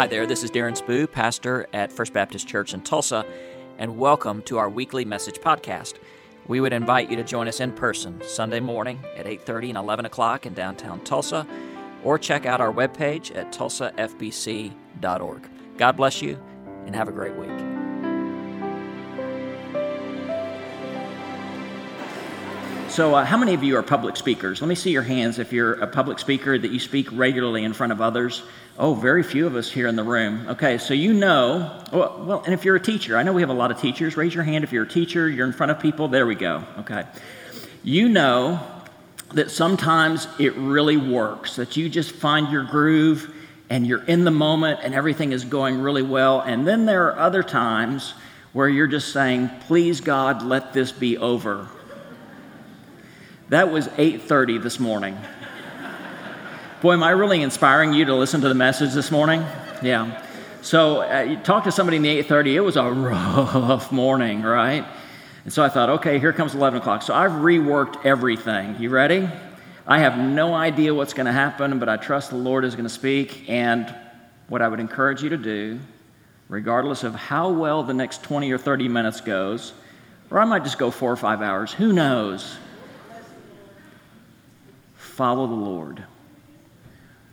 Hi there, this is Darren Spoo, pastor at First Baptist Church in Tulsa, and welcome to our weekly message podcast. We would invite you to join us in person Sunday morning at 8:30 and 11 o'clock in downtown Tulsa, or check out our webpage at tulsafbc.org. God bless you, and have a great week. So, uh, how many of you are public speakers? Let me see your hands if you're a public speaker that you speak regularly in front of others. Oh, very few of us here in the room. Okay, so you know, well, well, and if you're a teacher, I know we have a lot of teachers. Raise your hand if you're a teacher, you're in front of people. There we go. Okay. You know that sometimes it really works, that you just find your groove and you're in the moment and everything is going really well. And then there are other times where you're just saying, please God, let this be over that was 8:30 this morning. Boy, am I really inspiring you to listen to the message this morning? Yeah. So uh, you talk to somebody in the 8:30. It was a rough morning, right? And so I thought, okay, here comes 11 o'clock. So I've reworked everything. You ready? I have no idea what's going to happen, but I trust the Lord is going to speak. And what I would encourage you to do, regardless of how well the next 20 or 30 minutes goes, or I might just go four or five hours, who knows? Follow the Lord.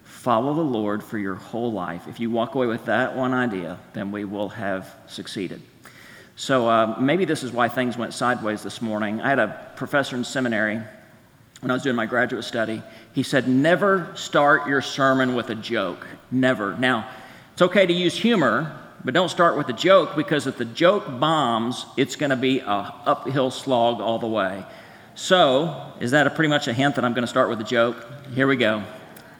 Follow the Lord for your whole life. If you walk away with that one idea, then we will have succeeded. So uh, maybe this is why things went sideways this morning. I had a professor in seminary when I was doing my graduate study. He said, Never start your sermon with a joke. Never. Now, it's okay to use humor, but don't start with a joke because if the joke bombs, it's going to be a uphill slog all the way. So, is that a pretty much a hint that I'm going to start with a joke? Here we go.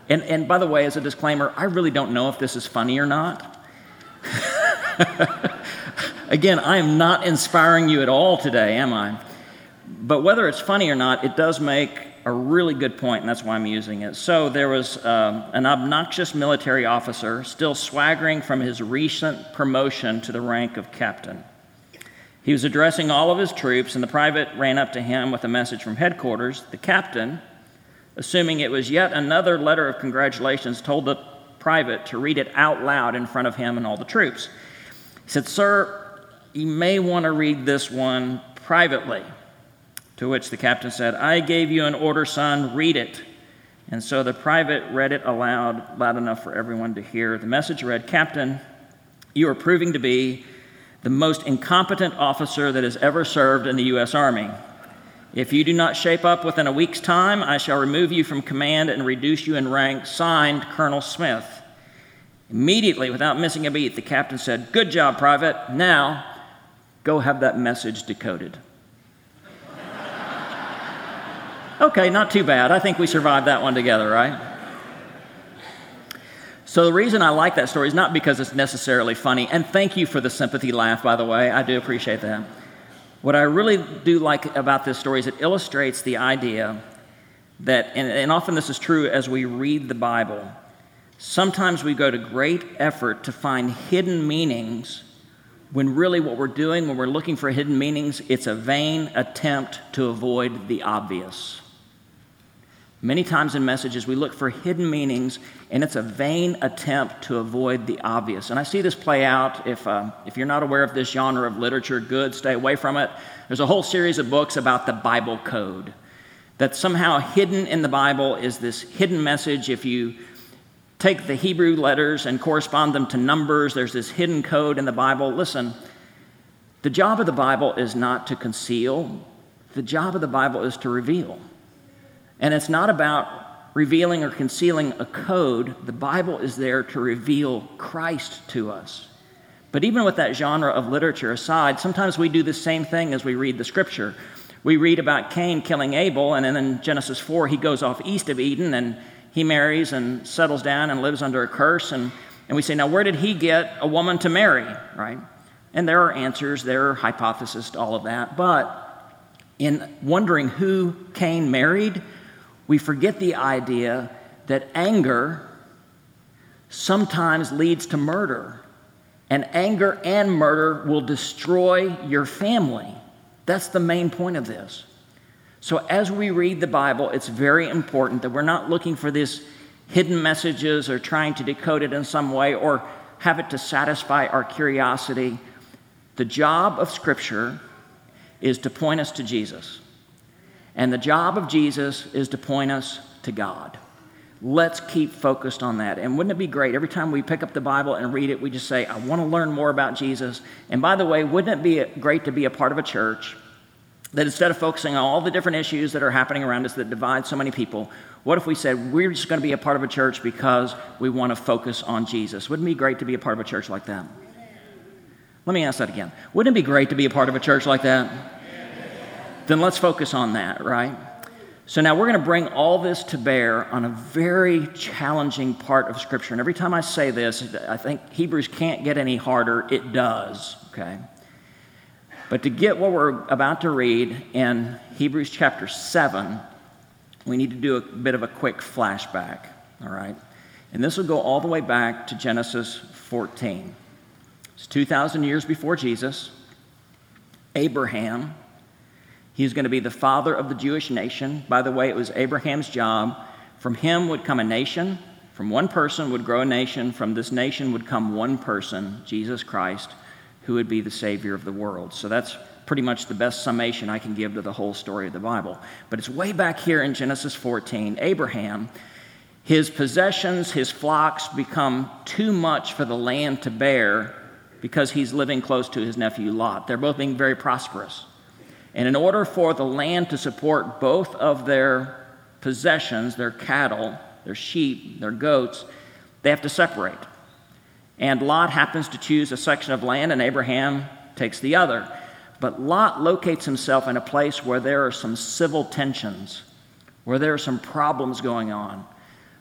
And, and by the way, as a disclaimer, I really don't know if this is funny or not. Again, I am not inspiring you at all today, am I? But whether it's funny or not, it does make a really good point, and that's why I'm using it. So, there was um, an obnoxious military officer still swaggering from his recent promotion to the rank of captain. He was addressing all of his troops, and the private ran up to him with a message from headquarters. The captain, assuming it was yet another letter of congratulations, told the private to read it out loud in front of him and all the troops. He said, Sir, you may want to read this one privately. To which the captain said, I gave you an order, son, read it. And so the private read it aloud, loud enough for everyone to hear. The message read, Captain, you are proving to be the most incompetent officer that has ever served in the U.S. Army. If you do not shape up within a week's time, I shall remove you from command and reduce you in rank. Signed, Colonel Smith. Immediately, without missing a beat, the captain said, Good job, Private. Now, go have that message decoded. okay, not too bad. I think we survived that one together, right? So, the reason I like that story is not because it's necessarily funny, and thank you for the sympathy laugh, by the way. I do appreciate that. What I really do like about this story is it illustrates the idea that, and, and often this is true as we read the Bible, sometimes we go to great effort to find hidden meanings when really what we're doing when we're looking for hidden meanings, it's a vain attempt to avoid the obvious. Many times in messages, we look for hidden meanings, and it's a vain attempt to avoid the obvious. And I see this play out. If, uh, if you're not aware of this genre of literature, good, stay away from it. There's a whole series of books about the Bible code. That somehow hidden in the Bible is this hidden message. If you take the Hebrew letters and correspond them to numbers, there's this hidden code in the Bible. Listen, the job of the Bible is not to conceal, the job of the Bible is to reveal. And it's not about revealing or concealing a code. The Bible is there to reveal Christ to us. But even with that genre of literature aside, sometimes we do the same thing as we read the scripture. We read about Cain killing Abel, and then in Genesis 4, he goes off east of Eden and he marries and settles down and lives under a curse. And, and we say, now, where did he get a woman to marry, right? And there are answers, there are hypotheses to all of that. But in wondering who Cain married, we forget the idea that anger sometimes leads to murder. And anger and murder will destroy your family. That's the main point of this. So, as we read the Bible, it's very important that we're not looking for these hidden messages or trying to decode it in some way or have it to satisfy our curiosity. The job of Scripture is to point us to Jesus. And the job of Jesus is to point us to God. Let's keep focused on that. And wouldn't it be great every time we pick up the Bible and read it, we just say, I want to learn more about Jesus. And by the way, wouldn't it be great to be a part of a church that instead of focusing on all the different issues that are happening around us that divide so many people, what if we said, we're just going to be a part of a church because we want to focus on Jesus? Wouldn't it be great to be a part of a church like that? Let me ask that again. Wouldn't it be great to be a part of a church like that? Then let's focus on that, right? So now we're going to bring all this to bear on a very challenging part of Scripture. And every time I say this, I think Hebrews can't get any harder. It does, okay? But to get what we're about to read in Hebrews chapter 7, we need to do a bit of a quick flashback, all right? And this will go all the way back to Genesis 14. It's 2,000 years before Jesus. Abraham He's going to be the father of the Jewish nation. By the way, it was Abraham's job. From him would come a nation. From one person would grow a nation. From this nation would come one person, Jesus Christ, who would be the Savior of the world. So that's pretty much the best summation I can give to the whole story of the Bible. But it's way back here in Genesis 14. Abraham, his possessions, his flocks become too much for the land to bear because he's living close to his nephew Lot. They're both being very prosperous. And in order for the land to support both of their possessions, their cattle, their sheep, their goats, they have to separate. And Lot happens to choose a section of land, and Abraham takes the other. But Lot locates himself in a place where there are some civil tensions, where there are some problems going on.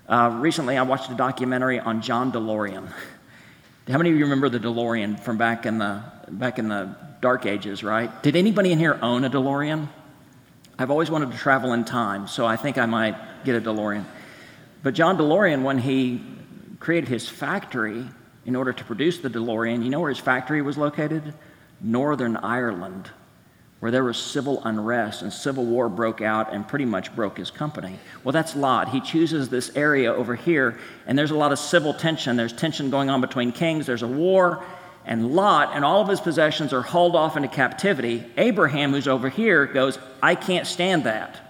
Uh, recently, I watched a documentary on John DeLorean. How many of you remember the DeLorean from back in the back in the dark ages, right? Did anybody in here own a DeLorean? I've always wanted to travel in time, so I think I might get a DeLorean. But John DeLorean, when he created his factory in order to produce the DeLorean, you know where his factory was located? Northern Ireland, where there was civil unrest and civil war broke out and pretty much broke his company. Well, that's Lot. He chooses this area over here, and there's a lot of civil tension. There's tension going on between kings, there's a war, and Lot and all of his possessions are hauled off into captivity, Abraham, who's over here, goes, I can't stand that.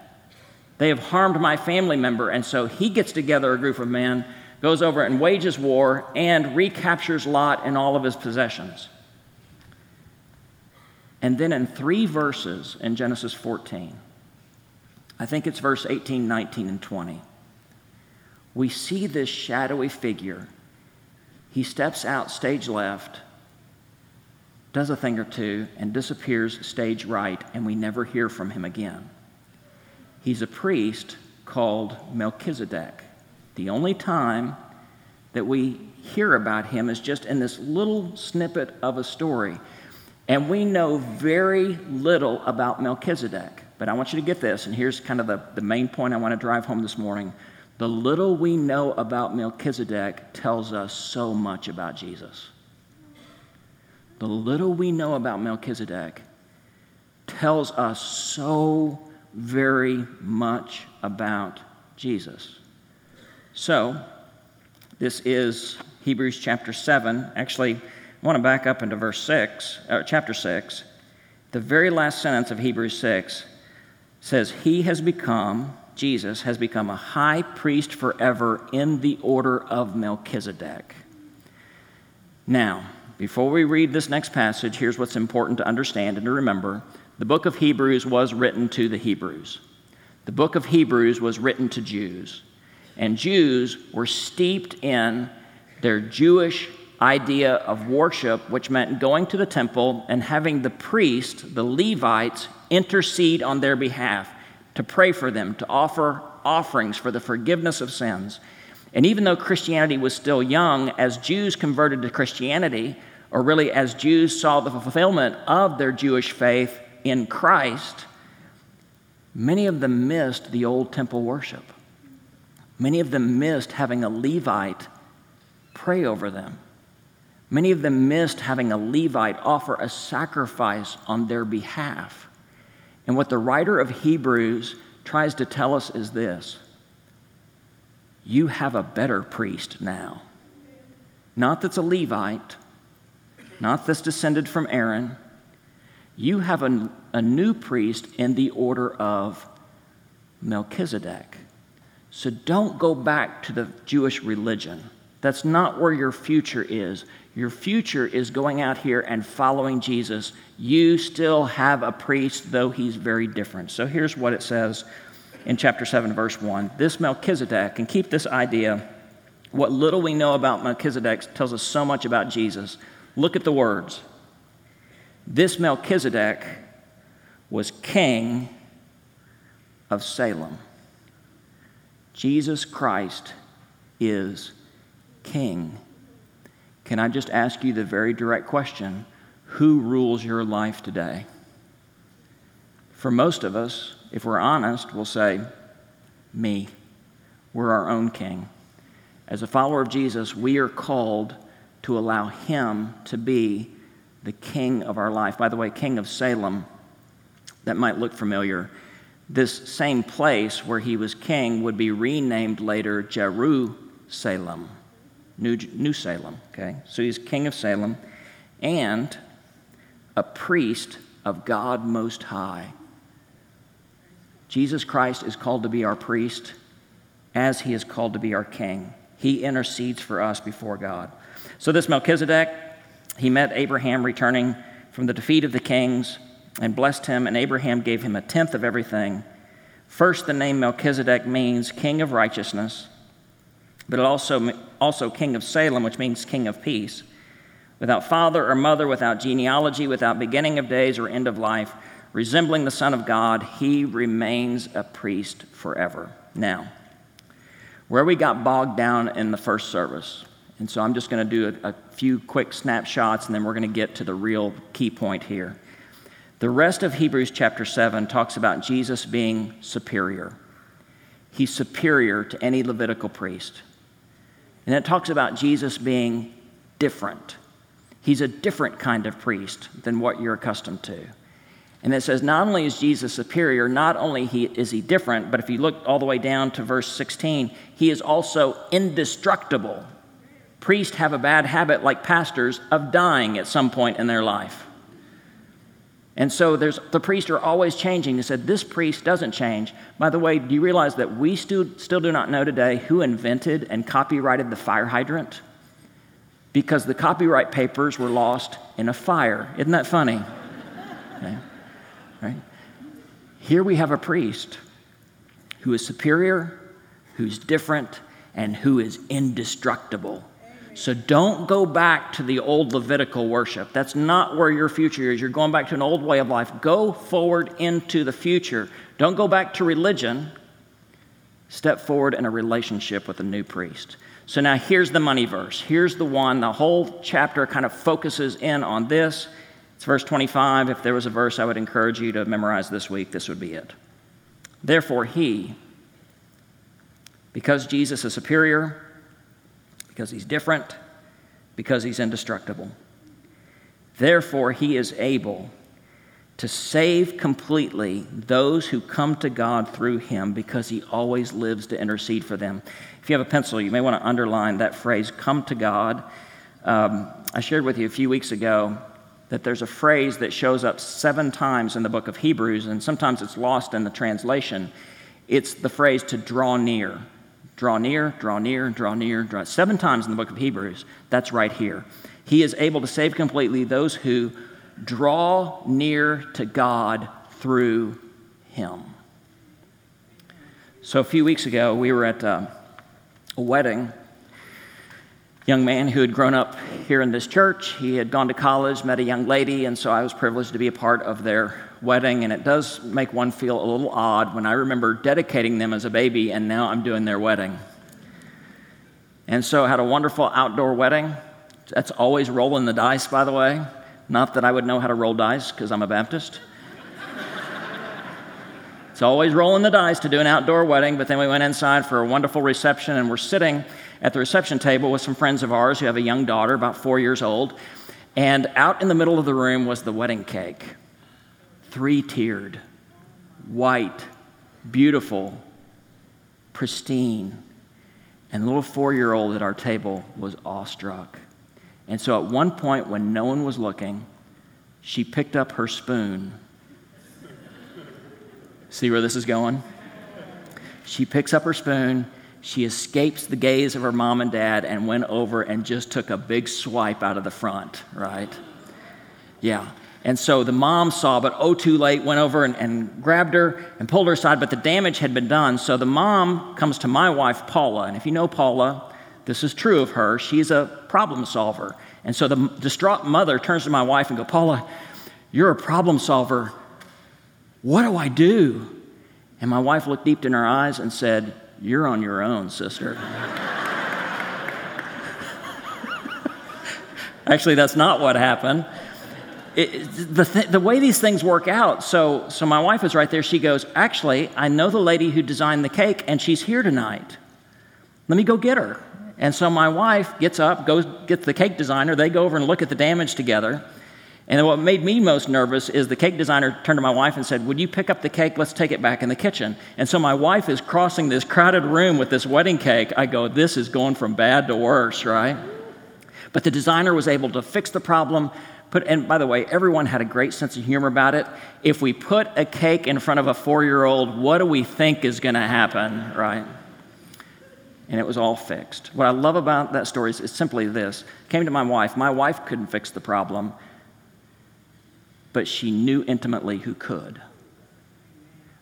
They have harmed my family member. And so he gets together a group of men, goes over and wages war, and recaptures Lot and all of his possessions. And then in three verses in Genesis 14, I think it's verse 18, 19, and 20, we see this shadowy figure. He steps out stage left does a thing or two, and disappears stage right, and we never hear from him again. He's a priest called Melchizedek. The only time that we hear about him is just in this little snippet of a story. And we know very little about Melchizedek. But I want you to get this, and here's kind of the, the main point I want to drive home this morning. The little we know about Melchizedek tells us so much about Jesus the little we know about Melchizedek tells us so very much about Jesus. So, this is Hebrews chapter 7. Actually, I want to back up into verse 6, uh, chapter 6. The very last sentence of Hebrews 6 says, He has become, Jesus has become a high priest forever in the order of Melchizedek. Now, before we read this next passage, here's what's important to understand and to remember. The book of Hebrews was written to the Hebrews. The book of Hebrews was written to Jews. And Jews were steeped in their Jewish idea of worship, which meant going to the temple and having the priest, the Levites, intercede on their behalf, to pray for them, to offer offerings for the forgiveness of sins. And even though Christianity was still young, as Jews converted to Christianity, or really as Jews saw the fulfillment of their Jewish faith in Christ, many of them missed the old temple worship. Many of them missed having a Levite pray over them. Many of them missed having a Levite offer a sacrifice on their behalf. And what the writer of Hebrews tries to tell us is this you have a better priest now. not that's a Levite, not that's descended from Aaron. You have a, a new priest in the order of Melchizedek. So don't go back to the Jewish religion. That's not where your future is. Your future is going out here and following Jesus. You still have a priest, though he's very different. So here's what it says in chapter 7, verse 1. This Melchizedek, and keep this idea, what little we know about Melchizedek tells us so much about Jesus. Look at the words. This Melchizedek was king of Salem. Jesus Christ is king. Can I just ask you the very direct question who rules your life today? For most of us, if we're honest, we'll say, Me. We're our own king. As a follower of Jesus, we are called to allow Him to be the king of our life. By the way, King of Salem, that might look familiar. This same place where he was king would be renamed later Jerusalem. New, New Salem, okay? So he's king of Salem and a priest of God Most High. Jesus Christ is called to be our priest as he is called to be our king. He intercedes for us before God. So, this Melchizedek, he met Abraham returning from the defeat of the kings and blessed him, and Abraham gave him a tenth of everything. First, the name Melchizedek means king of righteousness but it also, also king of Salem, which means king of peace. Without father or mother, without genealogy, without beginning of days or end of life, resembling the Son of God, he remains a priest forever. Now, where we got bogged down in the first service, and so I'm just going to do a, a few quick snapshots and then we're going to get to the real key point here. The rest of Hebrews chapter 7 talks about Jesus being superior. He's superior to any Levitical priest. And it talks about Jesus being different. He's a different kind of priest than what you're accustomed to. And it says not only is Jesus superior, not only is he different, but if you look all the way down to verse 16, he is also indestructible. Priests have a bad habit, like pastors, of dying at some point in their life. And so the priests are always changing. He said, This priest doesn't change. By the way, do you realize that we still, still do not know today who invented and copyrighted the fire hydrant? Because the copyright papers were lost in a fire. Isn't that funny? Okay. Right? Here we have a priest who is superior, who's different, and who is indestructible. So don't go back to the old Levitical worship. That's not where your future is. You're going back to an old way of life. Go forward into the future. Don't go back to religion. Step forward in a relationship with a new priest. So now here's the money verse. Here's the one. The whole chapter kind of focuses in on this. It's verse 25. If there was a verse I would encourage you to memorize this week, this would be it. Therefore, he, because Jesus is superior, because he's different, because he's indestructible. Therefore, he is able to save completely those who come to God through him because he always lives to intercede for them. If you have a pencil, you may want to underline that phrase, come to God. Um, I shared with you a few weeks ago that there's a phrase that shows up seven times in the book of Hebrews, and sometimes it's lost in the translation. It's the phrase to draw near. Draw near, draw near, draw near, draw. Seven times in the book of Hebrews. That's right here. He is able to save completely those who draw near to God through him. So a few weeks ago, we were at uh, a wedding. Young man who had grown up here in this church. He had gone to college, met a young lady, and so I was privileged to be a part of their wedding, and it does make one feel a little odd when I remember dedicating them as a baby and now I'm doing their wedding. And so I had a wonderful outdoor wedding. That's always rolling the dice, by the way. Not that I would know how to roll dice because I'm a Baptist. It's always rolling the dice to do an outdoor wedding, but then we went inside for a wonderful reception and we're sitting at the reception table with some friends of ours who have a young daughter, about four years old. And out in the middle of the room was the wedding cake three tiered, white, beautiful, pristine. And the little four year old at our table was awestruck. And so at one point, when no one was looking, she picked up her spoon. See where this is going? She picks up her spoon, she escapes the gaze of her mom and dad, and went over and just took a big swipe out of the front, right? Yeah. And so the mom saw, but oh, too late, went over and, and, grabbed her and pulled her aside, but the damage had been done. So the mom comes to my wife, Paula. And if you know Paula, this is true of her. She's a problem solver. And so the distraught mother turns to my wife and goes, Paula, you're a problem solver. What do I do? And my wife looked deep in her eyes and said, You're on your own, sister. Actually, that's not what happened. It, the, th- the way these things work out, so, so my wife is right there. She goes, Actually, I know the lady who designed the cake, and she's here tonight. Let me go get her. And so my wife gets up, goes gets the cake designer. They go over and look at the damage together. And what made me most nervous is the cake designer turned to my wife and said, Would you pick up the cake? Let's take it back in the kitchen. And so my wife is crossing this crowded room with this wedding cake. I go, This is going from bad to worse, right? But the designer was able to fix the problem. Put, and by the way, everyone had a great sense of humor about it. If we put a cake in front of a four year old, what do we think is going to happen, right? and it was all fixed. What I love about that story is, is simply this. Came to my wife. My wife couldn't fix the problem, but she knew intimately who could.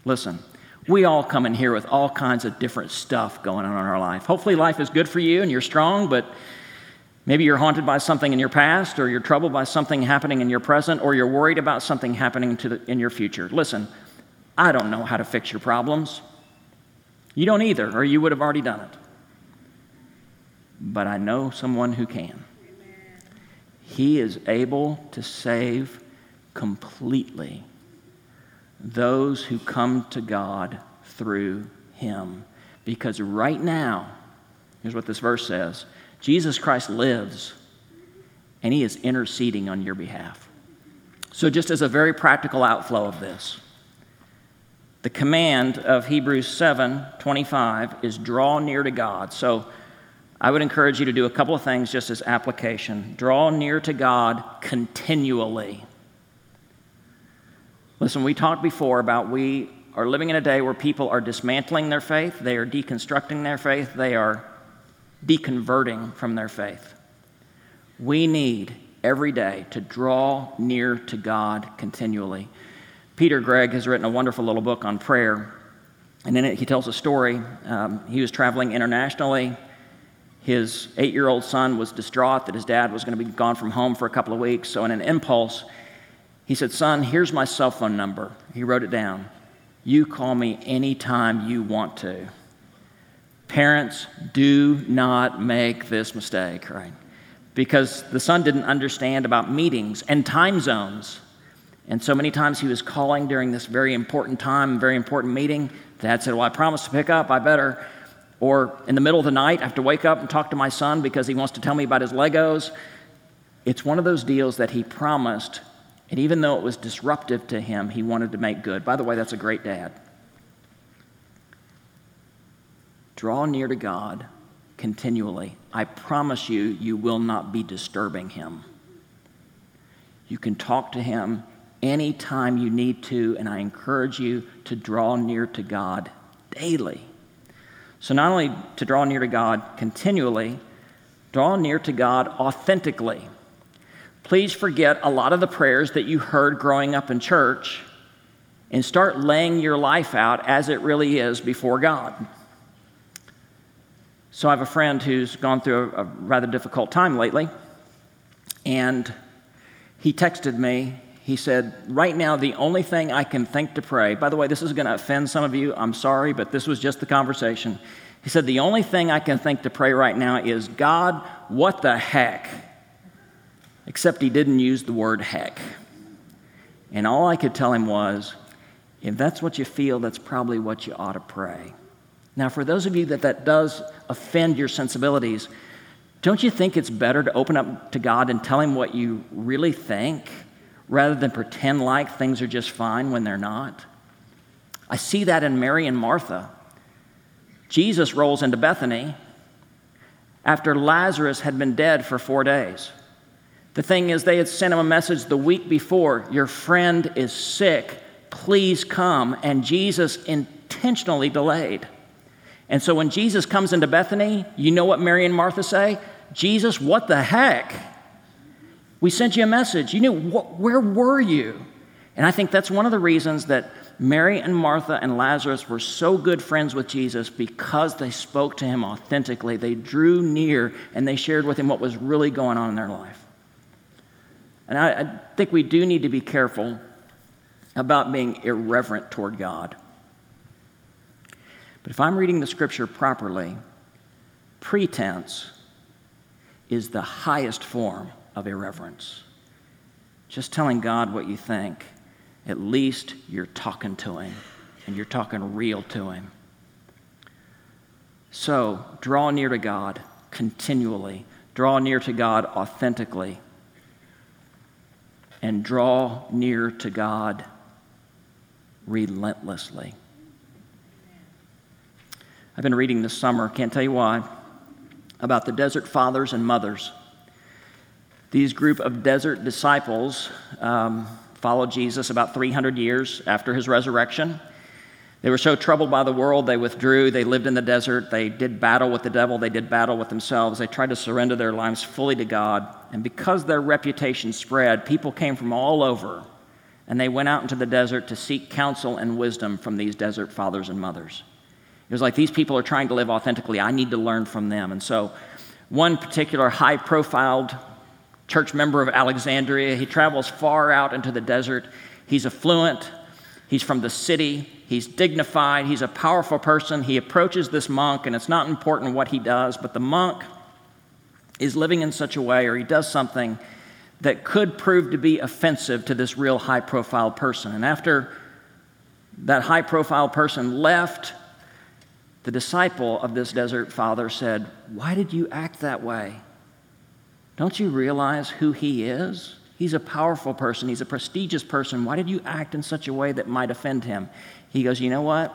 Listen, we all come in here with all kinds of different stuff going on in our life. Hopefully, life is good for you and you're strong, but maybe you're haunted by something in your past, or you're troubled by something happening in your present, or you're worried about something happening the, in your future. Listen, I don't know how to fix your problems. You don't either, or you would have already done it but I know someone who can. He is able to save completely those who come to God through him. Because right now, here's what this verse says Jesus Christ lives, and he is interceding on your behalf. So, just as a very practical outflow of this, the command of Hebrews 7 25 is draw near to God. So, I would encourage you to do a couple of things just as application. Draw near to God continually. Listen, we talked before about we are living in a day where people are dismantling their faith, they are deconstructing their faith, they are deconverting from their faith. We need every day to draw near to God continually. Peter Greig has written a wonderful little book on prayer, and in it he tells a story. Um, he was traveling internationally his eight year old son was distraught that his dad was going to be gone from home for a couple of weeks. So, in an impulse, he said, Son, here's my cell phone number. He wrote it down. You call me anytime you want to. Parents, do not make this mistake, right? Because the son didn't understand about meetings and time zones. And so many times he was calling during this very important time, very important meeting. Dad said, Well, I promised to pick up, I better. Or in the middle of the night, I have to wake up and talk to my son because he wants to tell me about his Legos. It's one of those deals that he promised, and even though it was disruptive to him, he wanted to make good. By the way, that's a great dad. Draw near to God continually. I promise you, you will not be disturbing him. You can talk to him anytime you need to, and I encourage you to draw near to God daily. So, not only to draw near to God continually, draw near to God authentically. Please forget a lot of the prayers that you heard growing up in church and start laying your life out as it really is before God. So, I have a friend who's gone through a, a rather difficult time lately, and he texted me he said, Right now, the only thing I can think to pray, by the way, this is going to offend some of you. I'm sorry, but this was just the conversation. He said, The only thing I can think to pray right now is, God, what the heck? Except he didn't use the word heck. And all I could tell him was, If that's what you feel, that's probably what you ought to pray. Now, for those of you that that does offend your sensibilities, don't you think it's better to open up to God and tell him what you really think? rather than pretend like things are just fine when they're not. I see that in Mary and Martha. Jesus rolls into Bethany after Lazarus had been dead for four days. The thing is, they had sent him a message the week before Your friend is sick. Please come. And Jesus intentionally delayed. And so when Jesus comes into Bethany, you know what Mary and Martha say? Jesus, what the heck? We sent you a message. You knew, where were you? And I think that's one of the reasons that Mary and Martha and Lazarus were so good friends with Jesus because they spoke to him authentically. They drew near and they shared with him what was really going on in their life. And I, I think we do need to be careful about being irreverent toward God. But if I'm reading the scripture properly, pretense is the highest form of irreverence. Just telling God what you think, at least you're talking to Him and you're talking real to Him. So, draw near to God continually, draw near to God authentically, and draw near to God relentlessly. I've been reading this summer, can't tell you why, about the desert fathers and mothers. These group of desert disciples um, followed Jesus about 300 years after his resurrection. They were so troubled by the world, they withdrew. They lived in the desert. They did battle with the devil. They did battle with themselves. They tried to surrender their lives fully to God. And because their reputation spread, people came from all over and they went out into the desert to seek counsel and wisdom from these desert fathers and mothers. It was like these people are trying to live authentically. I need to learn from them. And so, one particular high profiled church member of Alexandria, he travels far out into the desert. He's affluent, he's from the city, he's dignified, he's a powerful person. He approaches this monk, and it's not important what he does, but the monk is living in such a way, or he does something that could prove to be offensive to this real high profile person. And after that high profile person left, the disciple of this desert father said, Why did you act that way? Don't you realize who he is? He's a powerful person, he's a prestigious person. Why did you act in such a way that might offend him? He goes, You know what?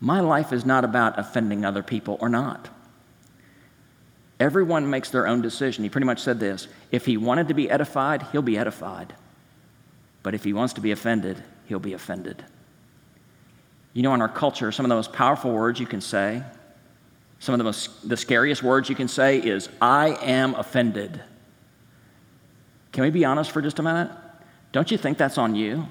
My life is not about offending other people or not. Everyone makes their own decision. He pretty much said this if he wanted to be edified, he'll be edified. But if he wants to be offended, he'll be offended. You know, in our culture, some of the most powerful words you can say, some of the most the scariest words you can say is, I am offended. Can we be honest for just a minute? Don't you think that's on you?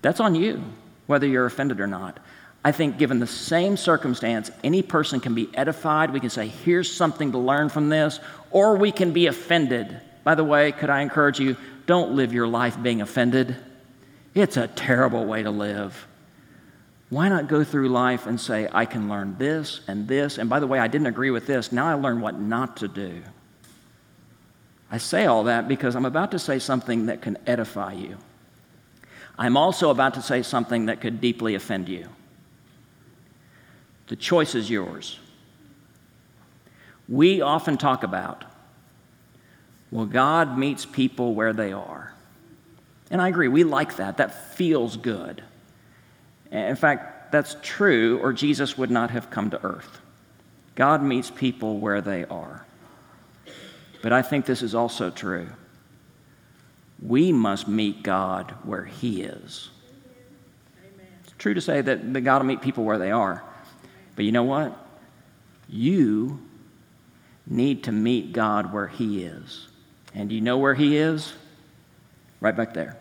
That's on you, whether you're offended or not. I think, given the same circumstance, any person can be edified. We can say, here's something to learn from this, or we can be offended. By the way, could I encourage you, don't live your life being offended. It's a terrible way to live. Why not go through life and say, I can learn this and this, and by the way, I didn't agree with this, now I learn what not to do. I say all that because I'm about to say something that can edify you. I'm also about to say something that could deeply offend you. The choice is yours. We often talk about, well, God meets people where they are. And I agree, we like that. That feels good. In fact, that's true, or Jesus would not have come to earth. God meets people where they are. But I think this is also true. We must meet God where He is. It's true to say that, that God will meet people where they are. But you know what? You need to meet God where He is. And do you know where He is? Right back there.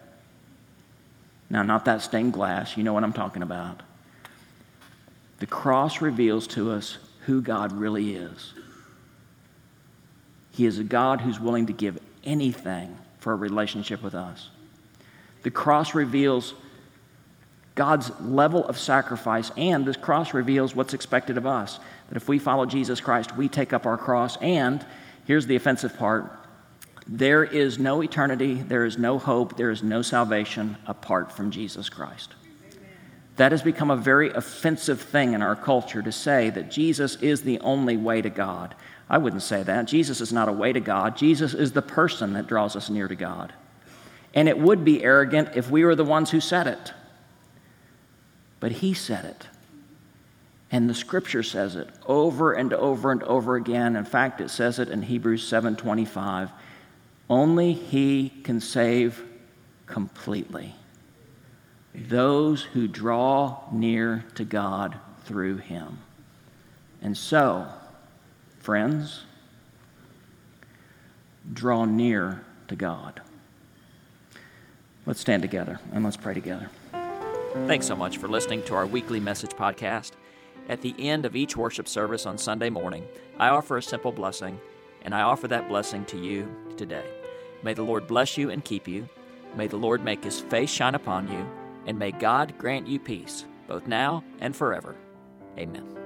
Now, not that stained glass, you know what I'm talking about. The cross reveals to us who God really is. He is a God who's willing to give anything for a relationship with us. The cross reveals God's level of sacrifice, and this cross reveals what's expected of us. That if we follow Jesus Christ, we take up our cross, and here's the offensive part there is no eternity, there is no hope, there is no salvation apart from Jesus Christ. That has become a very offensive thing in our culture to say that Jesus is the only way to God. I wouldn't say that. Jesus is not a way to God, Jesus is the person that draws us near to God. And it would be arrogant if we were the ones who said it. But He said it. And the scripture says it over and over and over again. In fact, it says it in Hebrews 7:25. Only he can save completely those who draw near to God through him. And so, friends, draw near to God. Let's stand together and let's pray together. Thanks so much for listening to our weekly message podcast. At the end of each worship service on Sunday morning, I offer a simple blessing, and I offer that blessing to you today. May the Lord bless you and keep you. May the Lord make his face shine upon you, and may God grant you peace, both now and forever. Amen.